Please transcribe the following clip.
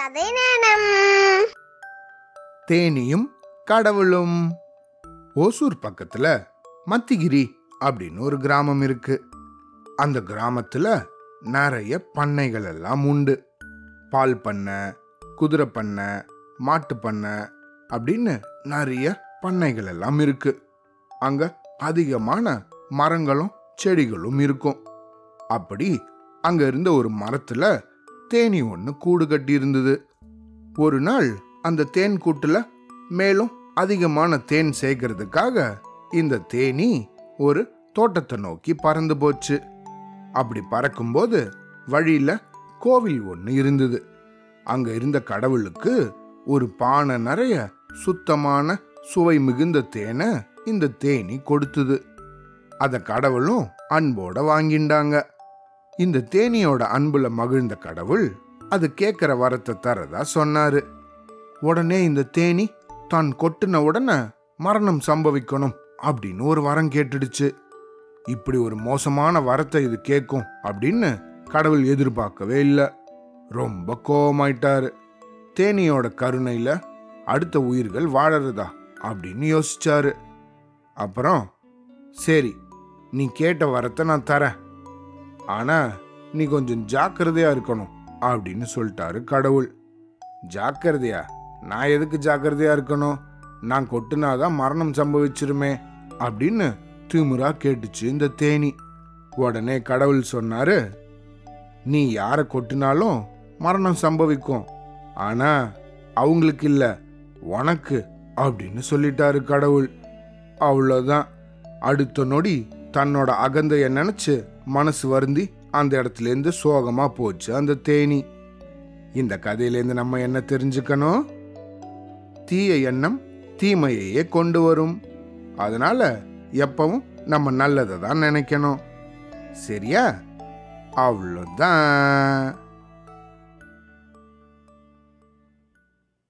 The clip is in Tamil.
கதை நேரம். தேனியும் கடவுளும். ஓசூர் பக்கத்துல மத்திகிரி அப்படின்னு ஒரு கிராமம் இருக்கு. அந்த கிராமத்துல நிறைய பண்ணைகள் எல்லாம் உண்டு. பால் பண்ணை குதிரை பண்ணை மாட்டு பண்ணை அப்படின்னு நிறைய பண்ணைகள் எல்லாம் இருக்கு. அங்க அதிகமான மரங்களும் செடிகளும் இருக்கும். அப்படி அங்க இருந்த ஒரு மரத்துல தேனி ஒன்று கூடு கட்டி இருந்தது. ஒரு நாள் அந்த தேன் கூட்டில் மேலும் அதிகமான தேன் சேர்க்கறதுக்காக இந்த தேனி ஒரு தோட்டத்தை நோக்கி பறந்து போச்சு. அப்படி பறக்கும்போது வழியில் கோவில் ஒன்று இருந்தது. அங்கே இருந்த கடவுளுக்கு ஒரு பானை நிறைய சுத்தமான சுவை மிகுந்த தேனை இந்த தேனி கொடுத்தது. அதை கடவுளும் அன்போட வாங்கிண்டாங்க. இந்த தேனியோட அன்புல மகிழ்ந்த கடவுள் அது கேட்கிற வரத்தை தரதா சொன்னாரு. உடனே இந்த தேனி தான் கொட்டின உடனே மரணம் சம்பவிக்கணும் அப்படின்னு ஒரு வரம் கேட்டுடுச்சு. இப்படி ஒரு மோசமான வரத்தை இது கேட்கும் அப்படின்னு கடவுள் எதிர்பார்க்கவே இல்லை. ரொம்ப கோபமாயிட்டாரு தேனியோட கருணையில அடுத்த உயிர்கள் வாழறதா அப்படின்னு யோசிச்சாரு. அப்புறம் சரி நீ கேட்ட வரத்தை நான் தரேன். ஆனா நீ கொஞ்சம் ஜாக்கிரதையா இருக்கணும் அப்படின்னு சொல்லிட்டாரு கடவுள். ஜாக்கிரதையா? நான் எதுக்கு ஜாக்கிரதையா இருக்கணும்? நான் கொட்டுனாதான் மரணம் சம்பவிச்சிருமே அப்படின்னு திமுறா கேட்டுச்சு இந்த தேனி. உடனே கடவுள் சொன்னாரு நீ யாரை கொட்டினாலும் மரணம் சம்பவிக்கும். ஆனா அவங்களுக்கு இல்ல உனக்கு அப்படின்னு சொல்லிட்டாரு கடவுள். அவ்வளோதான் அடுத்த நொடி தன்னோட அகந்தைய நினைச்சு மனசு வருந்தி அந்த இடத்துலேருந்து சோகமாக சோகமா போச்சு அந்த தேனி. இந்த கதையிலேருந்து நம்ம என்ன தெரிஞ்சுக்கணும்? தீய எண்ணம் தீமையையே கொண்டு வரும். அதனால எப்பவும் நம்ம நல்லதை தான் நினைக்கணும். சரியா? அவ்வளோதான்.